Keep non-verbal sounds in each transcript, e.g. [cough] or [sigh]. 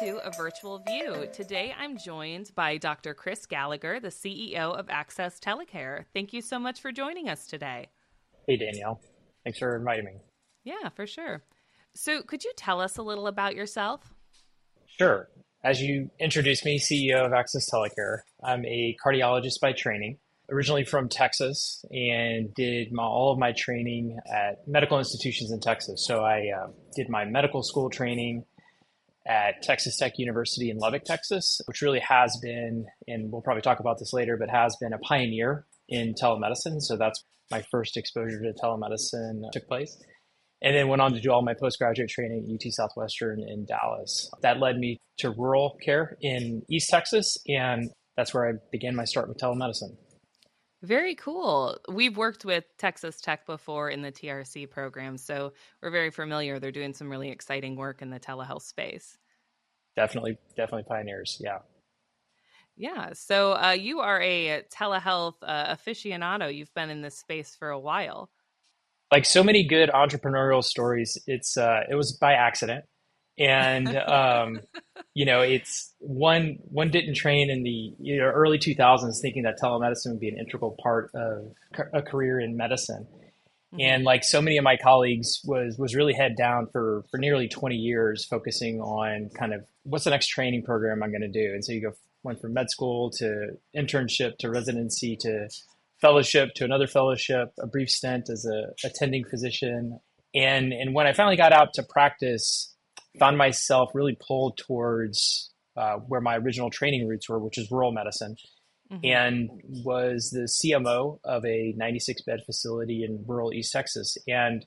to A Virtual View. Today I'm joined by Dr. Chris Gallagher, the CEO of Access TeleCare. Thank you so much for joining us today. Hey, Danielle. Thanks for inviting me. Yeah, for sure. So, could you tell us a little about yourself? Sure. As you introduced me, CEO of Access TeleCare, I'm a cardiologist by training, originally from Texas, and did my, all of my training at medical institutions in Texas. So I uh, did my medical school training at Texas Tech University in Lubbock, Texas, which really has been, and we'll probably talk about this later, but has been a pioneer in telemedicine. So that's my first exposure to telemedicine took place. And then went on to do all my postgraduate training at UT Southwestern in Dallas. That led me to rural care in East Texas, and that's where I began my start with telemedicine. Very cool. We've worked with Texas Tech before in the TRC program, so we're very familiar. They're doing some really exciting work in the telehealth space. Definitely, definitely pioneers. Yeah. Yeah. So uh, you are a telehealth uh, aficionado. You've been in this space for a while. Like so many good entrepreneurial stories, it's uh, it was by accident and [laughs] um, you know it's one one didn't train in the you know, early 2000s thinking that telemedicine would be an integral part of a career in medicine. Mm-hmm. and like so many of my colleagues was was really head down for for nearly 20 years focusing on kind of what's the next training program i'm going to do. And so you go went from med school to internship to residency to fellowship to another fellowship a brief stint as a attending physician. And and when i finally got out to practice found myself really pulled towards uh, where my original training roots were, which is rural medicine, mm-hmm. and was the CMO of a 96 bed facility in rural East Texas. And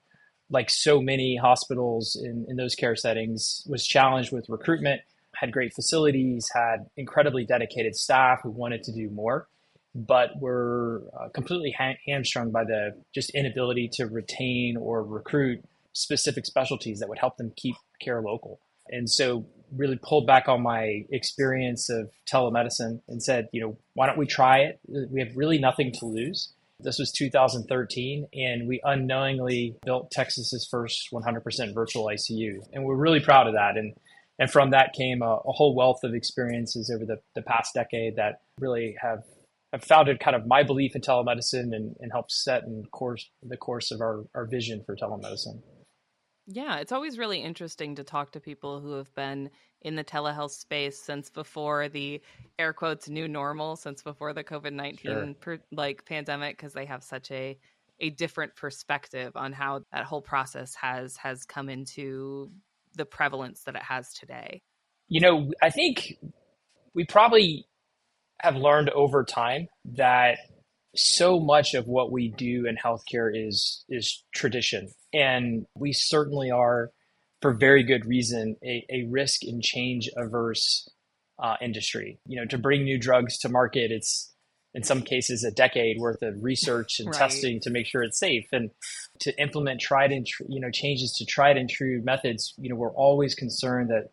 like so many hospitals in, in those care settings, was challenged with recruitment, had great facilities, had incredibly dedicated staff who wanted to do more, but were uh, completely ha- hamstrung by the just inability to retain or recruit specific specialties that would help them keep care local. And so really pulled back on my experience of telemedicine and said, you know, why don't we try it? We have really nothing to lose. This was 2013, and we unknowingly built Texas's first 100% virtual ICU, and we're really proud of that. And and from that came a, a whole wealth of experiences over the, the past decade that really have have founded kind of my belief in telemedicine and, and helped set in course the course of our, our vision for telemedicine. Yeah, it's always really interesting to talk to people who have been in the telehealth space since before the air quotes new normal, since before the COVID nineteen sure. like pandemic, because they have such a a different perspective on how that whole process has has come into the prevalence that it has today. You know, I think we probably have learned over time that so much of what we do in healthcare is is tradition. And we certainly are for very good reason a, a risk and change averse uh, industry. You know to bring new drugs to market it's in some cases a decade worth of research and right. testing to make sure it's safe. And to implement tried and tr- you know changes to tried and true methods you know we're always concerned that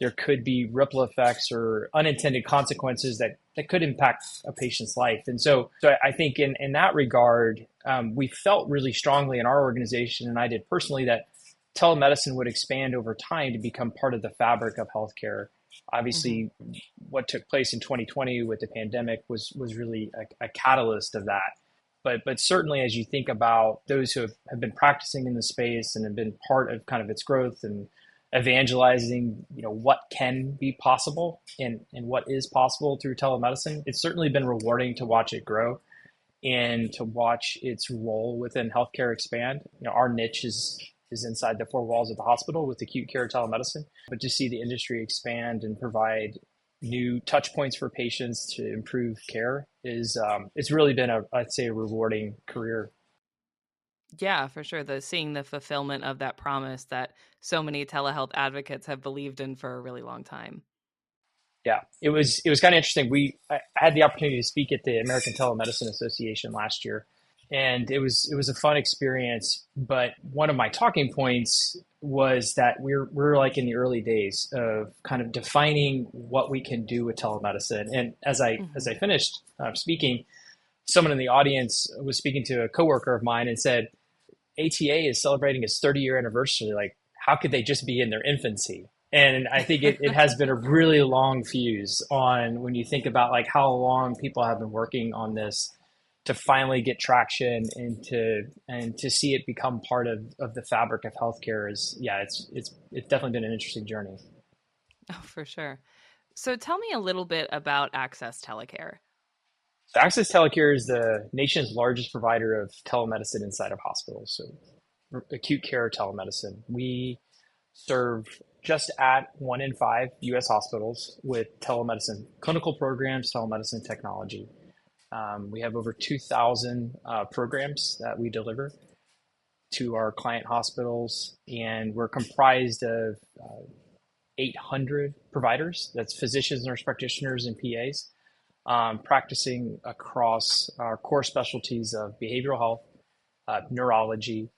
there could be ripple effects or unintended consequences that, that could impact a patient's life. And so, so I think in, in that regard, um, we felt really strongly in our organization, and I did personally, that telemedicine would expand over time to become part of the fabric of healthcare. Obviously, mm-hmm. what took place in 2020 with the pandemic was was really a, a catalyst of that but but certainly as you think about those who have, have been practicing in the space and have been part of kind of its growth and evangelizing you know what can be possible and and what is possible through telemedicine it's certainly been rewarding to watch it grow and to watch its role within healthcare expand. You know our niche is is inside the four walls of the hospital with acute care telemedicine but to see the industry expand and provide new touch points for patients to improve care is um, it's really been a i'd say a rewarding career yeah, for sure. The seeing the fulfillment of that promise that so many telehealth advocates have believed in for a really long time. Yeah, it was it was kind of interesting. We I had the opportunity to speak at the American Telemedicine Association last year, and it was it was a fun experience. But one of my talking points was that we're we're like in the early days of kind of defining what we can do with telemedicine. And as I mm-hmm. as I finished uh, speaking, someone in the audience was speaking to a coworker of mine and said, ATA is celebrating its 30 year anniversary. Like, how could they just be in their infancy? And I think it, it has been a really long fuse on when you think about like how long people have been working on this to finally get traction and to and to see it become part of, of the fabric of healthcare is yeah, it's it's it's definitely been an interesting journey. Oh, for sure. So tell me a little bit about Access TeleCare. Access TeleCare is the nation's largest provider of telemedicine inside of hospitals. So acute care telemedicine. We serve just at one in five U.S. hospitals with telemedicine clinical programs, telemedicine technology. Um, we have over 2,000 uh, programs that we deliver to our client hospitals, and we're comprised of uh, 800 providers. That's physicians, nurse practitioners, and PAs um, practicing across our core specialties of behavioral health, uh, neurology,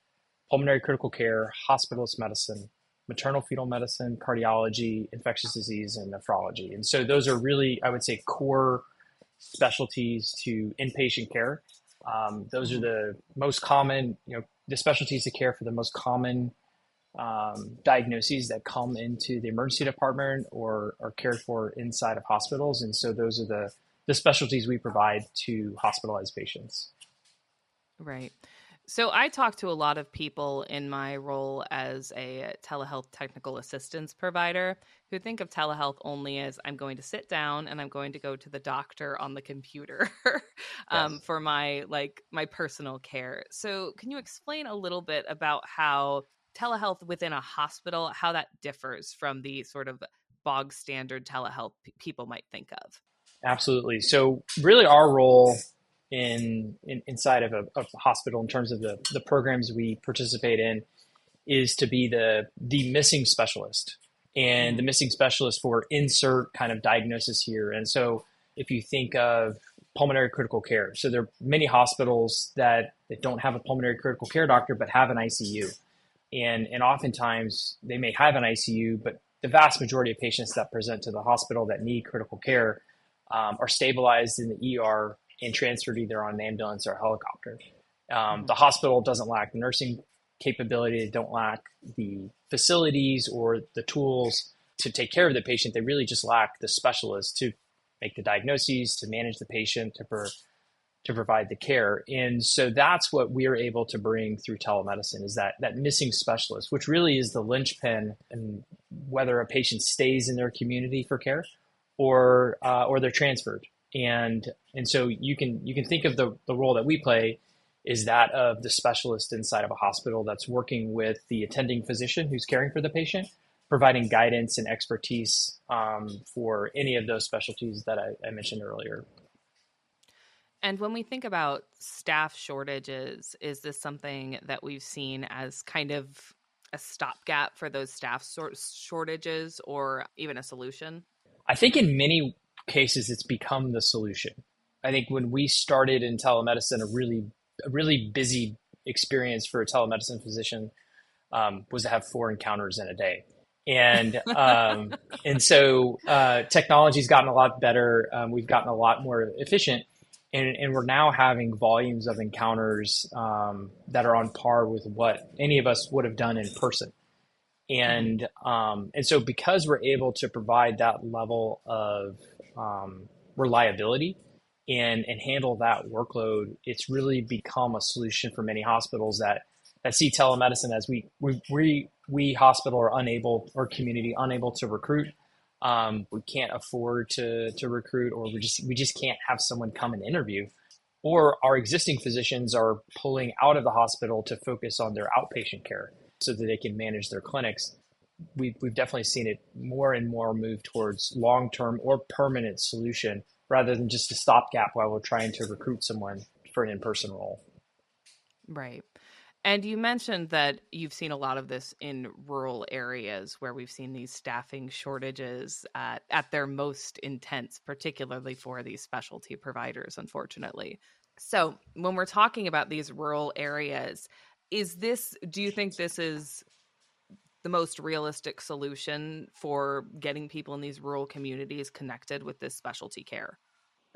pulmonary critical care, hospitalist medicine, maternal fetal medicine, cardiology, infectious disease, and nephrology. And so those are really, I would say, core specialties to inpatient care. Um, those are the most common, you know, the specialties to care for the most common um, diagnoses that come into the emergency department or are cared for inside of hospitals. And so those are the, the specialties we provide to hospitalized patients. Right. So I talk to a lot of people in my role as a telehealth technical assistance provider who think of telehealth only as I'm going to sit down and I'm going to go to the doctor on the computer [laughs] um, yes. for my like my personal care. So can you explain a little bit about how telehealth within a hospital how that differs from the sort of bog standard telehealth p- people might think of? Absolutely. So really our role in, in inside of a, of a, hospital in terms of the, the programs we participate in is to be the the missing specialist and the missing specialist for insert kind of diagnosis here. And so if you think of pulmonary critical care, so there are many hospitals that, that don't have a pulmonary critical care doctor but have an ICU. And, and oftentimes they may have an ICU, but the vast majority of patients that present to the hospital that need critical care um, are stabilized in the ER and transferred either on an ambulance or a helicopter. Um, mm-hmm. the hospital doesn't lack the nursing capability, they don't lack the facilities or the tools to take care of the patient. They really just lack the specialists to make the diagnoses, to manage the patient, to, per, to provide the care. And so that's what we're able to bring through telemedicine is that, that missing specialist, which really is the linchpin and whether a patient stays in their community for care or, uh, or they're transferred and and so you can you can think of the, the role that we play is that of the specialist inside of a hospital that's working with the attending physician who's caring for the patient providing guidance and expertise um, for any of those specialties that I, I mentioned earlier and when we think about staff shortages, is this something that we've seen as kind of a stopgap for those staff shortages or even a solution? I think in many cases it's become the solution. I think when we started in telemedicine, a really a really busy experience for a telemedicine physician um, was to have four encounters in a day, and um, [laughs] and so uh, technology's gotten a lot better. Um, we've gotten a lot more efficient, and, and we're now having volumes of encounters um, that are on par with what any of us would have done in person. And um, and so because we're able to provide that level of um, reliability and and handle that workload, it's really become a solution for many hospitals that that see telemedicine as we we we, we hospital are unable or community unable to recruit. Um, we can't afford to to recruit, or we just we just can't have someone come and interview. Or our existing physicians are pulling out of the hospital to focus on their outpatient care so that they can manage their clinics we've, we've definitely seen it more and more move towards long term or permanent solution rather than just a stopgap while we're trying to recruit someone for an in person role. Right. And you mentioned that you've seen a lot of this in rural areas where we've seen these staffing shortages at, at their most intense, particularly for these specialty providers, unfortunately. So, when we're talking about these rural areas, is this, do you think this is the most realistic solution for getting people in these rural communities connected with this specialty care?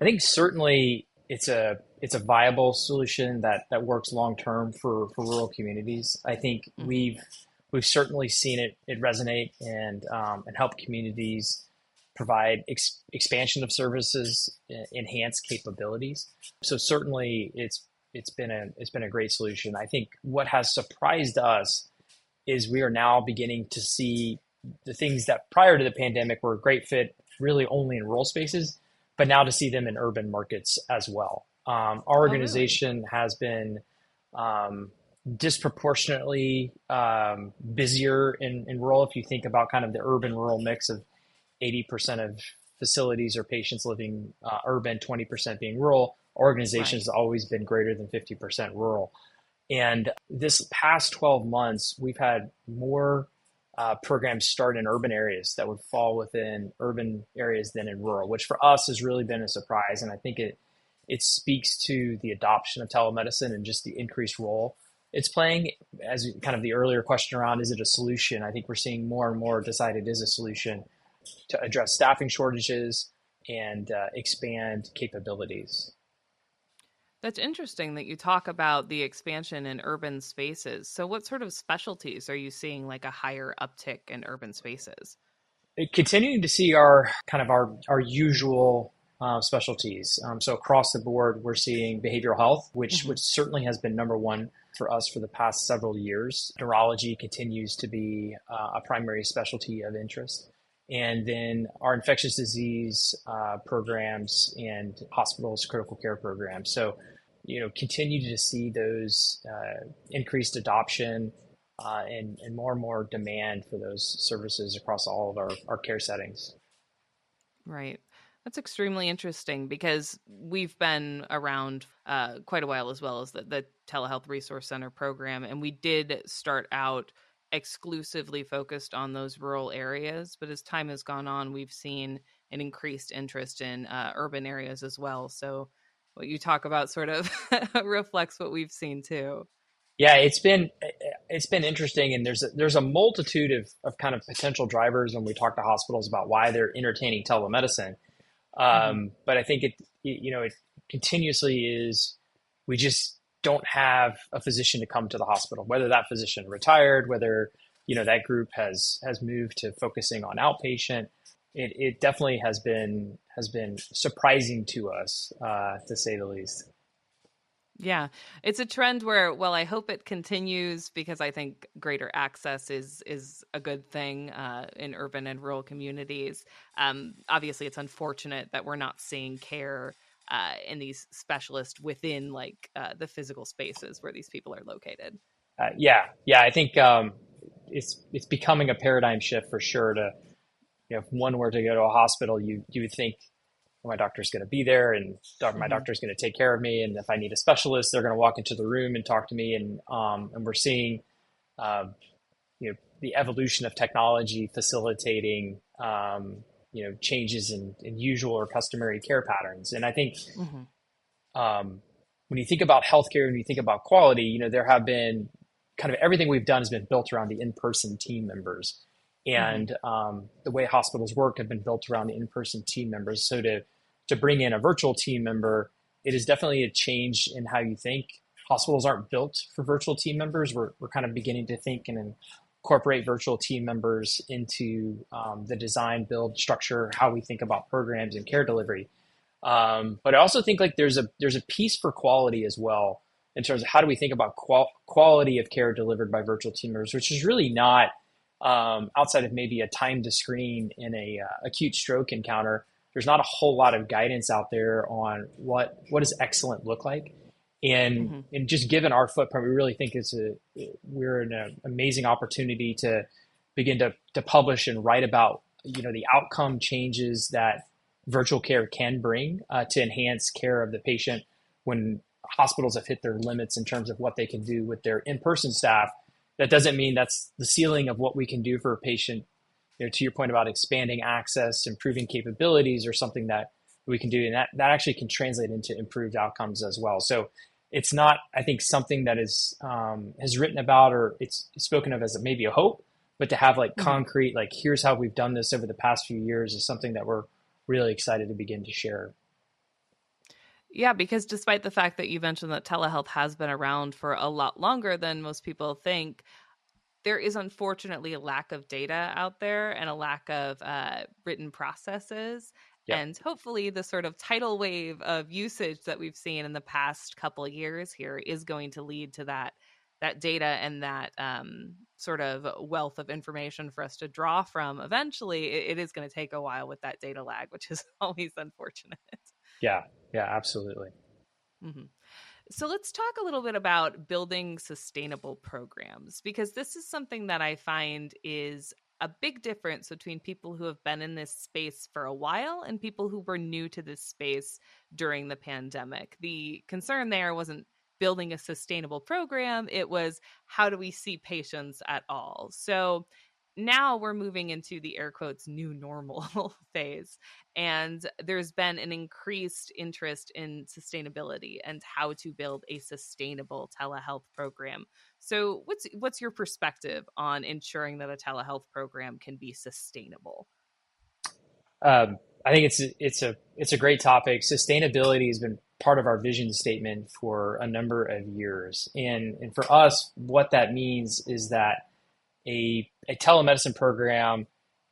I think certainly it's a it's a viable solution that that works long term for for rural communities. I think mm-hmm. we've we've certainly seen it it resonate and um, and help communities provide ex- expansion of services, enhance capabilities. So certainly, it's it's been a it's been a great solution. I think what has surprised us is we are now beginning to see the things that prior to the pandemic were a great fit really only in rural spaces, but now to see them in urban markets as well. Um, our organization oh, really? has been um, disproportionately um, busier in, in rural. If you think about kind of the urban rural mix of 80% of facilities or patients living uh, urban, 20% being rural, organization right. has always been greater than 50% rural. And this past 12 months, we've had more uh, programs start in urban areas that would fall within urban areas than in rural, which for us has really been a surprise. And I think it it speaks to the adoption of telemedicine and just the increased role it's playing. As kind of the earlier question around, is it a solution? I think we're seeing more and more decide it is a solution to address staffing shortages and uh, expand capabilities. That's interesting that you talk about the expansion in urban spaces. So, what sort of specialties are you seeing like a higher uptick in urban spaces? Continuing to see our kind of our our usual uh, specialties. Um, so across the board, we're seeing behavioral health, which mm-hmm. which certainly has been number one for us for the past several years. Neurology continues to be uh, a primary specialty of interest and then our infectious disease uh, programs and hospitals critical care programs. So you know continue to see those uh, increased adoption uh, and, and more and more demand for those services across all of our, our care settings. Right. That's extremely interesting because we've been around uh, quite a while as well as the, the telehealth resource center program and we did start out exclusively focused on those rural areas. But as time has gone on, we've seen an increased interest in uh, urban areas as well. So what you talk about sort of [laughs] reflects what we've seen too. Yeah, it's been it's been interesting, and there's a, there's a multitude of, of kind of potential drivers when we talk to hospitals about why they're entertaining telemedicine. Um, mm-hmm. But I think it you know it continuously is we just don't have a physician to come to the hospital, whether that physician retired, whether you know that group has has moved to focusing on outpatient. It, it definitely has been has been surprising to us, uh, to say the least. Yeah, it's a trend where, well, I hope it continues because I think greater access is is a good thing uh, in urban and rural communities. Um, obviously, it's unfortunate that we're not seeing care uh, and these specialists within like uh, the physical spaces where these people are located. Uh, yeah, yeah, I think um, it's it's becoming a paradigm shift for sure. To you know, if one were to go to a hospital, you you would think well, my doctor's going to be there, and my mm-hmm. doctor's going to take care of me, and if I need a specialist, they're going to walk into the room and talk to me, and um, and we're seeing. Um, you know the evolution of technology facilitating um, you know changes in, in usual or customary care patterns. And I think mm-hmm. um, when you think about healthcare and you think about quality, you know there have been kind of everything we've done has been built around the in-person team members, and mm-hmm. um, the way hospitals work have been built around the in-person team members. So to to bring in a virtual team member, it is definitely a change in how you think. Hospitals aren't built for virtual team members. We're, we're kind of beginning to think in incorporate virtual team members into um, the design, build, structure, how we think about programs and care delivery. Um, but I also think like there's a there's a piece for quality as well in terms of how do we think about qual- quality of care delivered by virtual team members, which is really not um, outside of maybe a time to screen in a uh, acute stroke encounter. There's not a whole lot of guidance out there on what what does excellent look like and mm-hmm. and just given our footprint, we really think it's a we're in an amazing opportunity to begin to to publish and write about you know the outcome changes that virtual care can bring uh, to enhance care of the patient when hospitals have hit their limits in terms of what they can do with their in-person staff. That doesn't mean that's the ceiling of what we can do for a patient. You know to your point about expanding access improving capabilities or something that we can do and that, that actually can translate into improved outcomes as well. So it's not i think something that is um, has written about or it's spoken of as maybe a hope but to have like mm-hmm. concrete like here's how we've done this over the past few years is something that we're really excited to begin to share yeah, because despite the fact that you mentioned that telehealth has been around for a lot longer than most people think, there is unfortunately a lack of data out there and a lack of uh, written processes. Yep. And hopefully, the sort of tidal wave of usage that we've seen in the past couple of years here is going to lead to that that data and that um, sort of wealth of information for us to draw from. Eventually, it, it is going to take a while with that data lag, which is [laughs] always unfortunate. Yeah, yeah, absolutely. Mm-hmm. So let's talk a little bit about building sustainable programs because this is something that I find is a big difference between people who have been in this space for a while and people who were new to this space during the pandemic. The concern there wasn't building a sustainable program, it was how do we see patients at all? So now we're moving into the air quotes new normal [laughs] phase and there's been an increased interest in sustainability and how to build a sustainable telehealth program. So what's what's your perspective on ensuring that a telehealth program can be sustainable? Um, i think it's it's a it's a great topic. Sustainability has been part of our vision statement for a number of years and and for us what that means is that a, a telemedicine program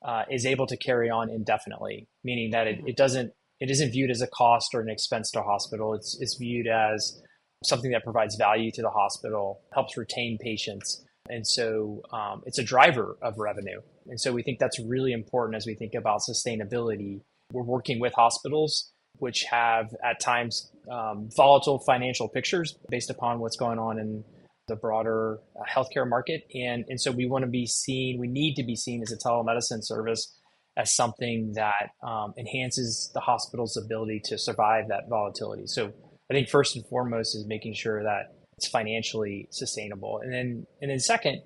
uh, is able to carry on indefinitely, meaning that it, it doesn't it isn't viewed as a cost or an expense to a hospital. It's it's viewed as something that provides value to the hospital, helps retain patients, and so um, it's a driver of revenue. And so we think that's really important as we think about sustainability. We're working with hospitals which have at times um, volatile financial pictures based upon what's going on in the broader uh, healthcare market. And, and so we want to be seen, we need to be seen as a telemedicine service as something that um, enhances the hospital's ability to survive that volatility. So I think first and foremost is making sure that it's financially sustainable. And then, and then second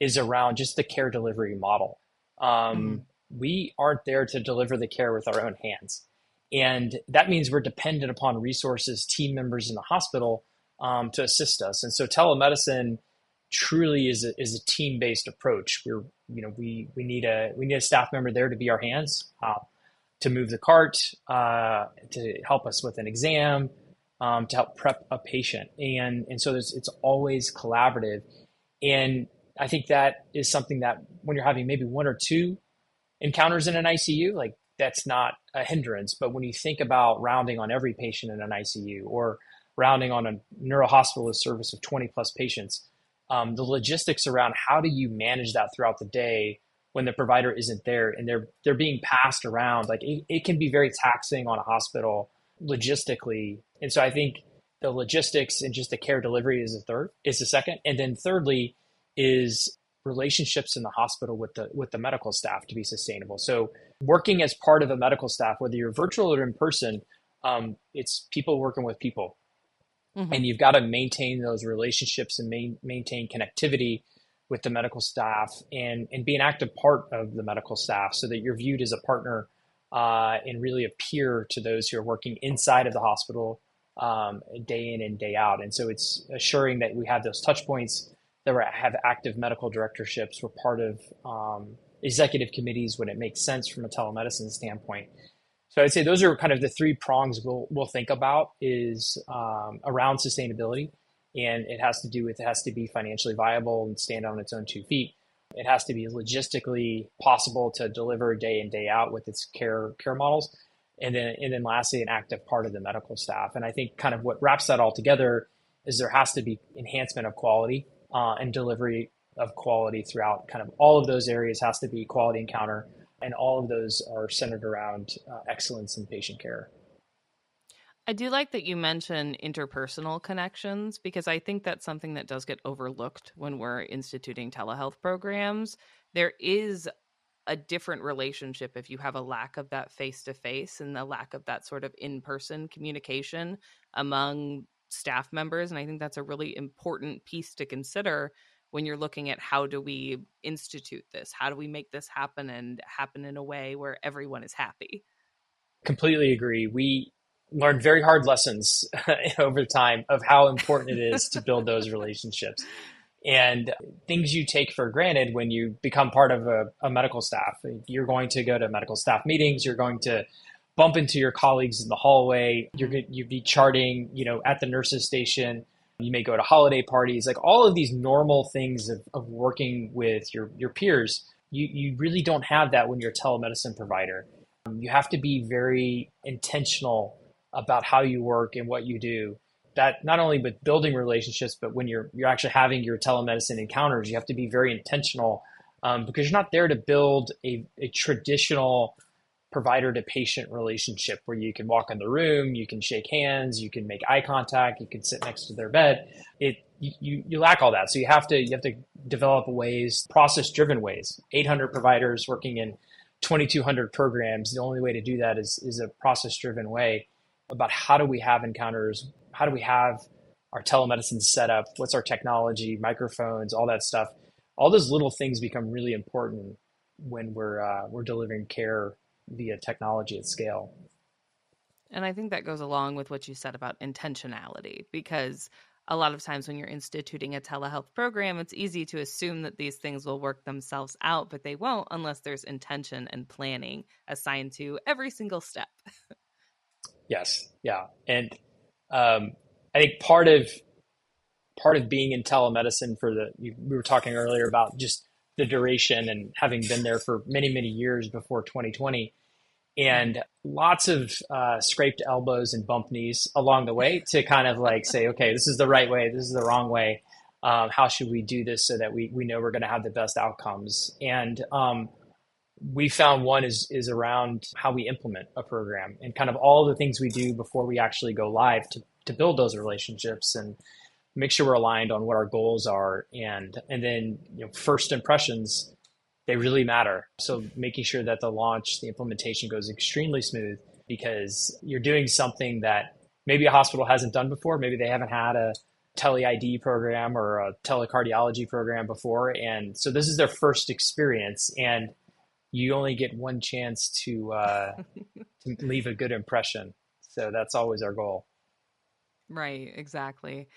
is around just the care delivery model. Um, mm-hmm. We aren't there to deliver the care with our own hands. And that means we're dependent upon resources, team members in the hospital um, to assist us. And so telemedicine truly is a, is a team based approach. We're you know we we need a we need a staff member there to be our hands, uh, to move the cart, uh, to help us with an exam, um, to help prep a patient, and and so it's always collaborative. And I think that is something that when you're having maybe one or two encounters in an ICU, like that's not a hindrance. But when you think about rounding on every patient in an ICU or rounding on a neurohospitalist service of 20 plus patients. Um, the logistics around how do you manage that throughout the day when the provider isn't there and they're they're being passed around like it, it can be very taxing on a hospital logistically. And so i think the logistics and just the care delivery is the third is the second. And then thirdly is relationships in the hospital with the with the medical staff to be sustainable. So working as part of a medical staff whether you're virtual or in person um, it's people working with people Mm-hmm. And you've got to maintain those relationships and main, maintain connectivity with the medical staff and, and be an active part of the medical staff so that you're viewed as a partner uh, and really a peer to those who are working inside of the hospital um, day in and day out. And so it's assuring that we have those touch points, that have active medical directorships. We're part of um, executive committees when it makes sense from a telemedicine standpoint. So I'd say those are kind of the three prongs we'll we'll think about is um, around sustainability, and it has to do with it has to be financially viable and stand on its own two feet. It has to be logistically possible to deliver day in day out with its care care models, and then and then lastly, an active part of the medical staff. And I think kind of what wraps that all together is there has to be enhancement of quality uh, and delivery of quality throughout kind of all of those areas has to be quality encounter and all of those are centered around uh, excellence in patient care. I do like that you mention interpersonal connections because I think that's something that does get overlooked when we're instituting telehealth programs. There is a different relationship if you have a lack of that face to face and the lack of that sort of in person communication among staff members. And I think that's a really important piece to consider when you're looking at how do we institute this? How do we make this happen and happen in a way where everyone is happy? Completely agree. We learned very hard lessons [laughs] over time of how important it is to build those relationships. And things you take for granted when you become part of a, a medical staff. You're going to go to medical staff meetings you're going to bump into your colleagues in the hallway. You're mm-hmm. going to be charting you know at the nurses station You may go to holiday parties, like all of these normal things of, of working with your, your peers. You, you really don't have that when you're a telemedicine provider. Um, you have to be very intentional about how you work and what you do. That not only with building relationships, but when you're you're actually having your telemedicine encounters, you have to be very intentional um, because you're not there to build a, a traditional provider to patient relationship where you can walk in the room, you can shake hands, you can make eye contact, you can sit next to their bed. It you, you lack all that. So you have to you have to develop ways, process driven ways. 800 providers working in 2200 programs. The only way to do that is is a process driven way about how do we have encounters, how do we have our telemedicine set up, what's our technology, microphones, all that stuff. All those little things become really important when we're uh, we're delivering care via technology at scale. And I think that goes along with what you said about intentionality, because a lot of times when you're instituting a telehealth program, it's easy to assume that these things will work themselves out, but they won't unless there's intention and planning assigned to every single step. [laughs] yes, yeah, and um, I think part of part of being in telemedicine for the we were talking earlier about just the duration and having been there for many many years before 2020 and lots of uh, scraped elbows and bump knees along the way to kind of like say okay this is the right way this is the wrong way um, how should we do this so that we, we know we're going to have the best outcomes? And um, we found one is is around how we implement a program and kind of all the things we do before we actually go live to, to build those relationships and make sure we're aligned on what our goals are and and then you know first impressions they really matter. So making sure that the launch the implementation goes extremely smooth because you're doing something that maybe a hospital hasn't done before. Maybe they haven't had a tele id program or a telecardiology program before. And so this is their first experience and you only get one chance to, uh, [laughs] to leave a good impression. So that's always our goal. Right. Exactly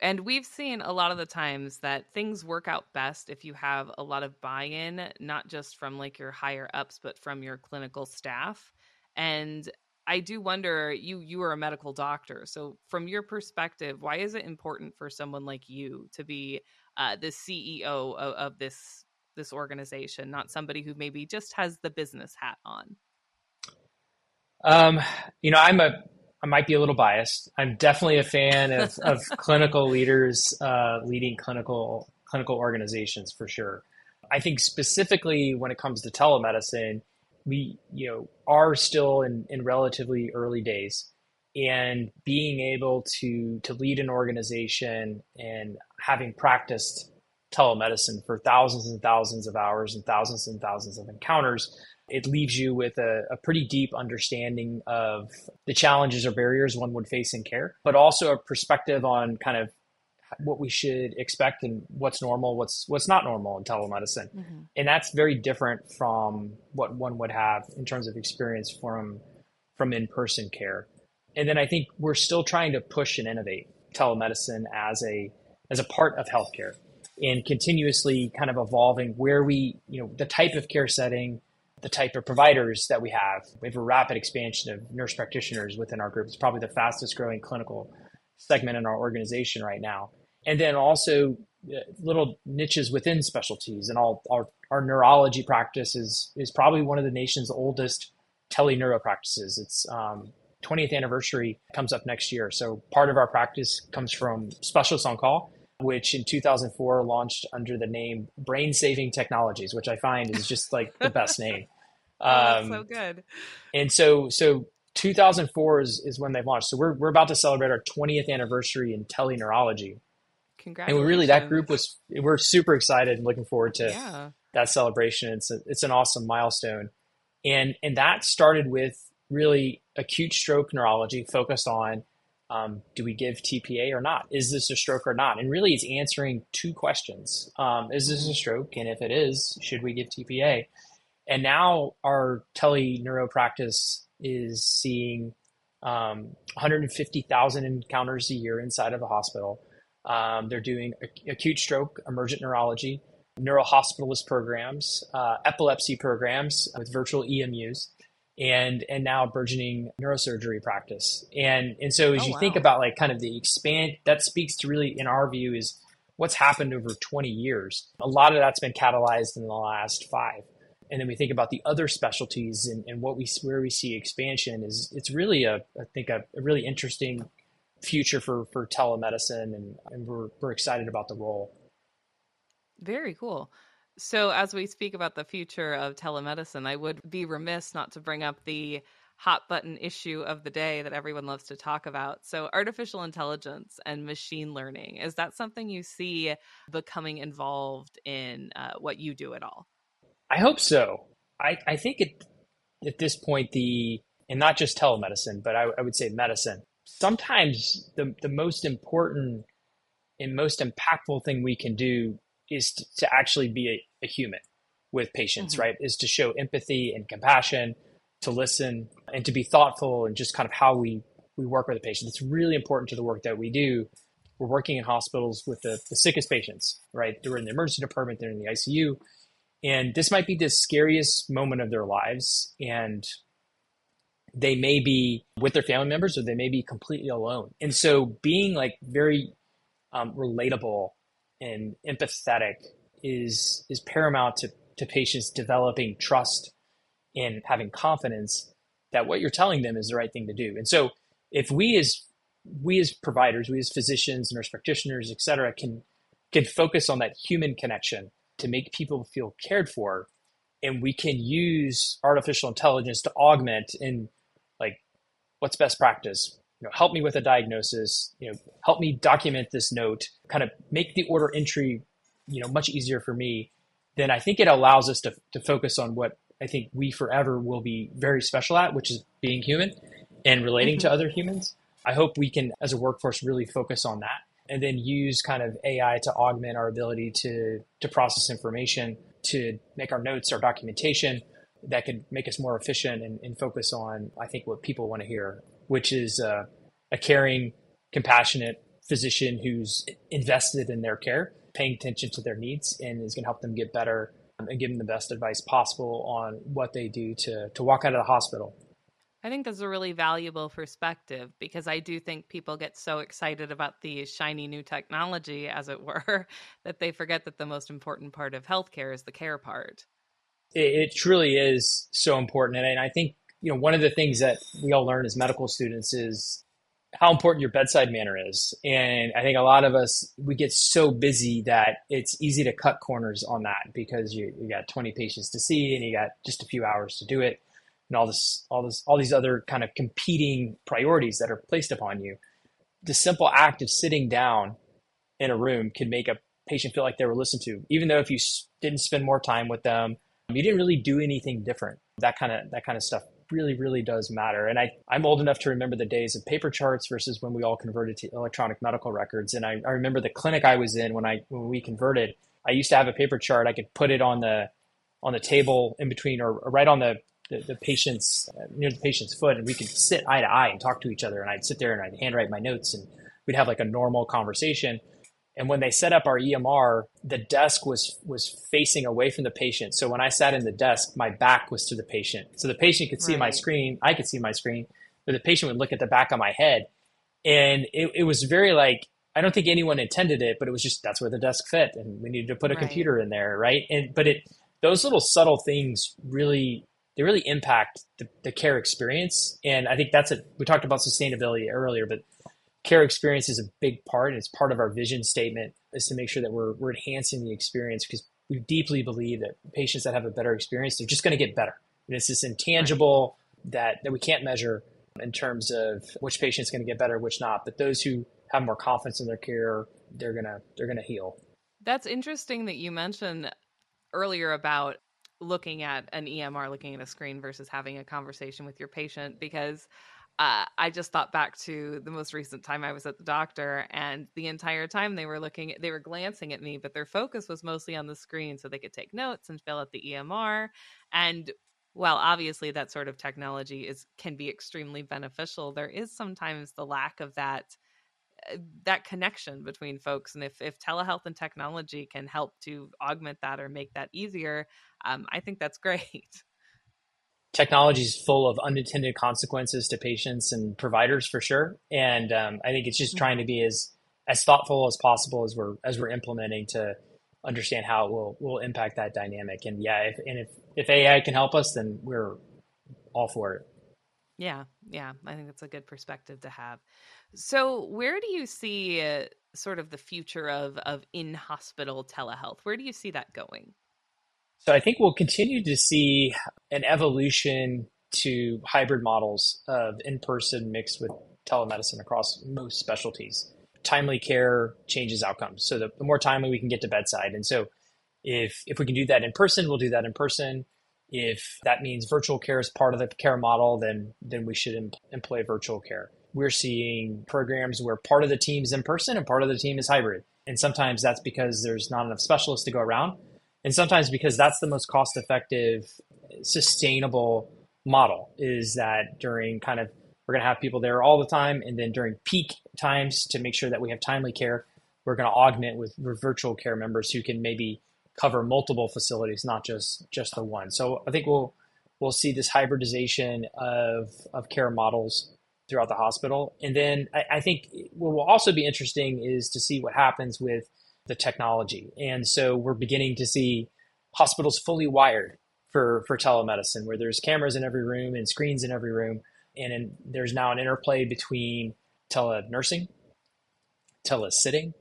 and we've seen a lot of the times that things work out best if you have a lot of buy-in not just from like your higher ups but from your clinical staff and i do wonder you you are a medical doctor so from your perspective why is it important for someone like you to be uh, the ceo of, of this this organization not somebody who maybe just has the business hat on? Um, you know i'm a I might be a little biased. I'm definitely a fan of, [laughs] of clinical leaders uh, leading clinical clinical organizations for sure. I think specifically when it comes to telemedicine, we you know are still in, in relatively early days, and being able to to lead an organization and having practiced telemedicine for thousands and thousands of hours and thousands and thousands of encounters it leaves you with a, a, pretty deep understanding of the challenges or barriers one would face in care, but also a perspective on kind of what we should expect and what's normal, what's what's not normal in telemedicine. Mm-hmm. And that's very different from what one would have in terms of experience from from in-person care. And then I think we're still trying to push and innovate telemedicine as a as a part of healthcare and continuously kind of evolving where we, you know, the type of care setting, the type of providers that we have. We have a rapid expansion of nurse practitioners within our group. It's probably the fastest growing clinical segment in our organization right now. And then also uh, little niches within specialties. And all our, our neurology practice is, is probably one of the nation's oldest tele-neuro practices. It's um, 20th anniversary comes up next year. So part of our practice comes from Specialists on Call, which in 2004 launched under the name Brain Saving Technologies, which I find is just like the best name. Oh, um, so good. And so, so 2004 is, is when they've launched. So we're, we're about to celebrate our 20th anniversary in teleneurology. Congratulations. And really, that group was, we're super excited and looking forward to yeah. that celebration. It's a, it's an awesome milestone. And, and that started with really acute stroke neurology focused on um, do we give TPA or not? Is this a stroke or not? And really, it's answering two questions: um, Is this a stroke? And if it is, should we give TPA? And now our tele neuro practice is seeing um, 150,000 encounters a year inside of a hospital. Um, they're doing acute stroke, emergent neurology, neurohospitalist programs, uh, epilepsy programs with virtual EMUs. and and now burgeoning neurosurgery practice. And and so as oh, you wow. think about like kind of the expand that speaks to really in our view is what's happened over 20 years. A lot of that's been catalyzed in the last five. And then we think about the other specialties and, and what we where we see expansion is it's really a I think a, a really interesting future for for telemedicine and, and we're we're excited about the role. Very cool. So, as we speak about the future of telemedicine, I would be remiss not to bring up the hot button issue of the day that everyone loves to talk about. So, artificial intelligence and machine learning is that something you see becoming involved in uh, what you do at all? I hope so. I, I think it, at this point, the and not just telemedicine, but I, I would say medicine. Sometimes the, the most important and most impactful thing we can do is to, to actually be a, a, human with patients, mm-hmm. right? Is to show empathy and compassion, to listen and to be thoughtful and just kind of how we, we work with a patient. It's really important to the work that we do. We're working in hospitals with the, the sickest patients, right? They're in the emergency department, they're in the ICU. And this might be the scariest moment of their lives. And they may be with their family members or they may be completely alone. And so being like very um, relatable and empathetic is is paramount to, to patients developing trust and having confidence that what you're telling them is the right thing to do. And so if we as we as providers, we as physicians, nurse practitioners, et cetera, can can focus on that human connection to make people feel cared for, and we can use artificial intelligence to augment in like what's best practice, you know, help me with a diagnosis, you know, help me document this note, kind of make the order entry, you know, much easier for me, then I think it allows us to, to focus on what I think we forever will be very special at, which is being human and relating mm-hmm. to other humans. I hope we can, as a workforce, really focus on that and then use kind of AI to augment our ability to, to process information, to make our notes, our documentation that could make us more efficient and, and focus on, I think, what people want to hear which is uh, a caring, compassionate physician who's invested in their care, paying attention to their needs, and is going to help them get better um, and give them the best advice possible on what they do to to walk out of the hospital. I think that's a really valuable perspective because I do think people get so excited about the shiny new technology, as it [laughs] were, that they forget that the most important part of healthcare is the care part. It, it truly is so important. And I think you know, one of the things that we all learn as medical students is how important your bedside manner is. And I think a lot of us, we get so busy that it's easy to cut corners on that because you, you got 20 patients to see and you got just a few hours to do it and all this, all this, all these other kind of competing priorities that are placed upon you. The simple act of sitting down in a room can make a patient feel like they were listened to, even though if you didn't spend more time with them, you didn't really do anything different. That kind of, that kind of stuff really, really does matter. And I, I'm old enough to remember the days of paper charts versus when we all converted to electronic medical records. And I, I remember the clinic I was in when I when we converted, I used to have a paper chart. I could put it on the on the table in between or, or right on the the, the patient's uh, near the patient's foot, and we could sit eye to eye and talk to each other. And I'd sit there and I'd handwrite my notes, and we'd have like a normal conversation. And when they set up our EMR, the desk was was facing away from the patient. So when I sat in the desk, my back was to the patient. So the patient could see right. my screen, I could see my screen, but the patient would look at the back of my head. And it, it was very like I don't think anyone intended it, but it was just that's where the desk fit, and we needed to put a right. computer in there, right? And but it those little subtle things really they really impact the, the care experience. And I think that's a we talked about sustainability earlier, but care experience is a big part. And it's part of our vision statement is to make sure that we're, we're enhancing the experience because we deeply believe that patients that have a better experience they're just going to get better. And it's this intangible that, that we can't measure in terms of which patient's going to get better which not but those who have more confidence in their care they're going to they're going to heal. That's interesting that you mentioned earlier about looking at an EMR, looking at a screen versus having a conversation with your patient because uh, I just thought back to the most recent time I was at the doctor, and the entire time they were looking, they were glancing at me, but their focus was mostly on the screen so they could take notes and fill out the EMR. And while obviously that sort of technology is can be extremely beneficial, there is sometimes the lack of that that connection between folks. And if if telehealth and technology can help to augment that or make that easier, um, I think that's [laughs] great. technology is full of unintended consequences to patients and providers for sure. And um, I think it's just trying to be as as thoughtful as possible as we're as we're implementing to understand how it will will impact that dynamic. And yeah, if, and if if AI can help us, then we're all for it. Yeah, yeah, I think that's a good perspective to have. So, where do you see uh, sort of the future of of in hospital telehealth? Where do you see that going? So, I think we'll continue to see an evolution to hybrid models of in person mixed with telemedicine across most specialties. Timely care changes outcomes. So, the, the more timely we can get to bedside, and so if if we can do that in person, we'll do that in person. If that means virtual care is part of the care model, then then we should em- employ virtual care. We're seeing programs where part of the team is in person and part of the team is hybrid. And sometimes that's because there's not enough specialists to go around. And sometimes because that's the most cost effective, sustainable model is that during kind of we're going to have people there all the time. And then during peak times to make sure that we have timely care, we're going to augment with virtual care members who can maybe cover multiple facilities, not just just the one. So I think we'll we'll see this hybridization of of care models throughout the hospital, and then I, I think what will also be interesting is to see what happens with the technology. And so we're beginning to see hospitals fully wired for for telemedicine, where there's cameras in every room and screens in every room, and in, there's now an interplay between tele nursing, tele sitting,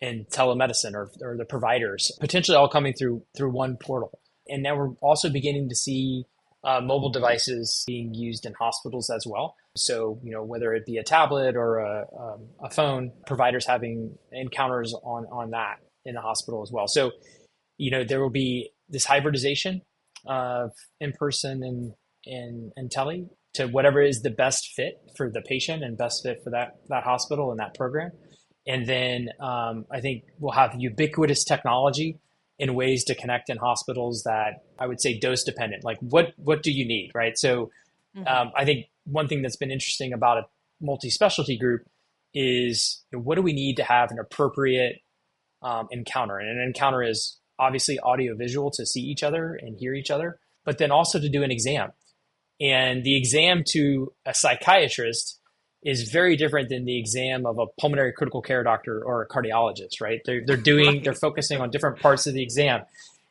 and telemedicine or, or the providers potentially all coming through through one portal and now we're also beginning to see uh, mobile devices being used in hospitals as well. So you know whether it be a tablet or a, um, a phone providers having encounters on on that in the hospital as well. So you know there will be this hybridization of in-person and and, and tele to whatever is the best fit for the patient and best fit for that that hospital and that program. And then um, I think we'll have ubiquitous technology in ways to connect in hospitals that I would say dose dependent. Like what what do you need, right? So mm-hmm. um, I think one thing that's been interesting about a multi specialty group is you know, what do we need to have an appropriate um, encounter? And an encounter is obviously audio visual to see each other and hear each other, but then also to do an exam. And the exam to a psychiatrist is very different than the exam of a pulmonary critical care doctor or a cardiologist, right? They're, they're doing, they're focusing on different parts of the exam.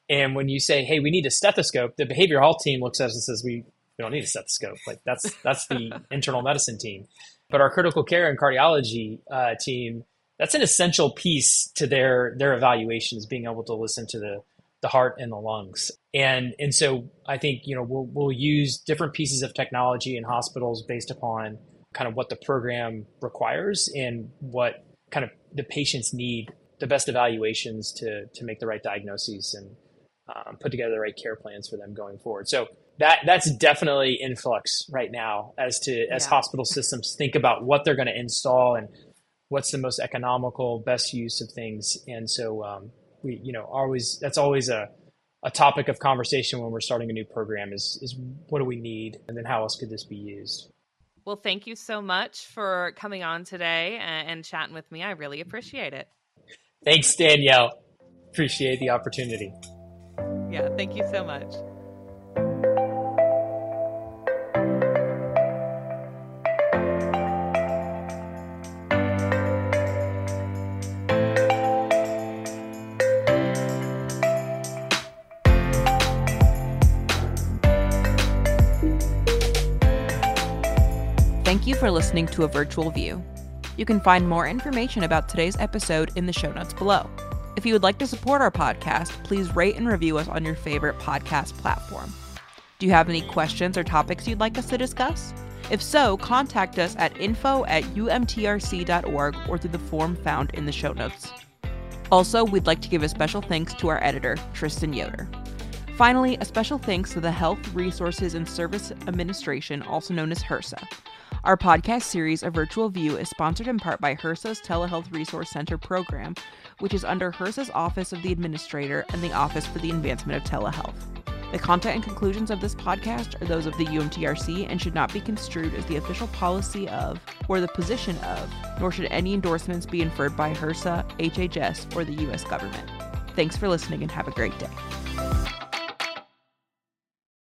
And when you say, hey, we need a stethoscope, the behavioral health team looks at us and says, we, we don't need a stethoscope. Like that's, that's the [laughs] internal medicine team. But our critical care and cardiology uh, team, that's an essential piece to their, their evaluations, being able to listen to the, the heart and the lungs. And, and so I think, you know, we'll, we'll use different pieces of technology in hospitals based upon kind of what the program requires and what kind of the patients need the best evaluations to to make the right diagnoses and um, put together the right care plans for them going forward. So that that's definitely in flux right now as to as yeah. hospital systems think about what they're going to install and what's the most economical best use of things. And so um, we you know always that's always a a topic of conversation when we're starting a new program is is what do we need and then how else could this be used well, thank you so much for coming on today and, and chatting with me. I really appreciate it. Thanks, Danielle. Appreciate the opportunity. Yeah, thank you so much. Thank you for listening to A Virtual View. You can find more information about today's episode in the show notes below. If you would like to support our podcast, please rate and review us on your favorite podcast platform. Do you have any questions or topics you'd like us to discuss? If so, contact us at info at umtrc.org or through the form found in the show notes. Also, we'd like to give a special thanks to our editor, Tristan Yoder. Finally, a special thanks to the Health Resources and Service Administration, also known as HRSA, our podcast series, A Virtual View, is sponsored in part by HRSA's Telehealth Resource Center program, which is under HRSA's Office of the Administrator and the Office for the Advancement of Telehealth. The content and conclusions of this podcast are those of the UMTRC and should not be construed as the official policy of or the position of, nor should any endorsements be inferred by HRSA, HHS, or the U.S. government. Thanks for listening and have a great day.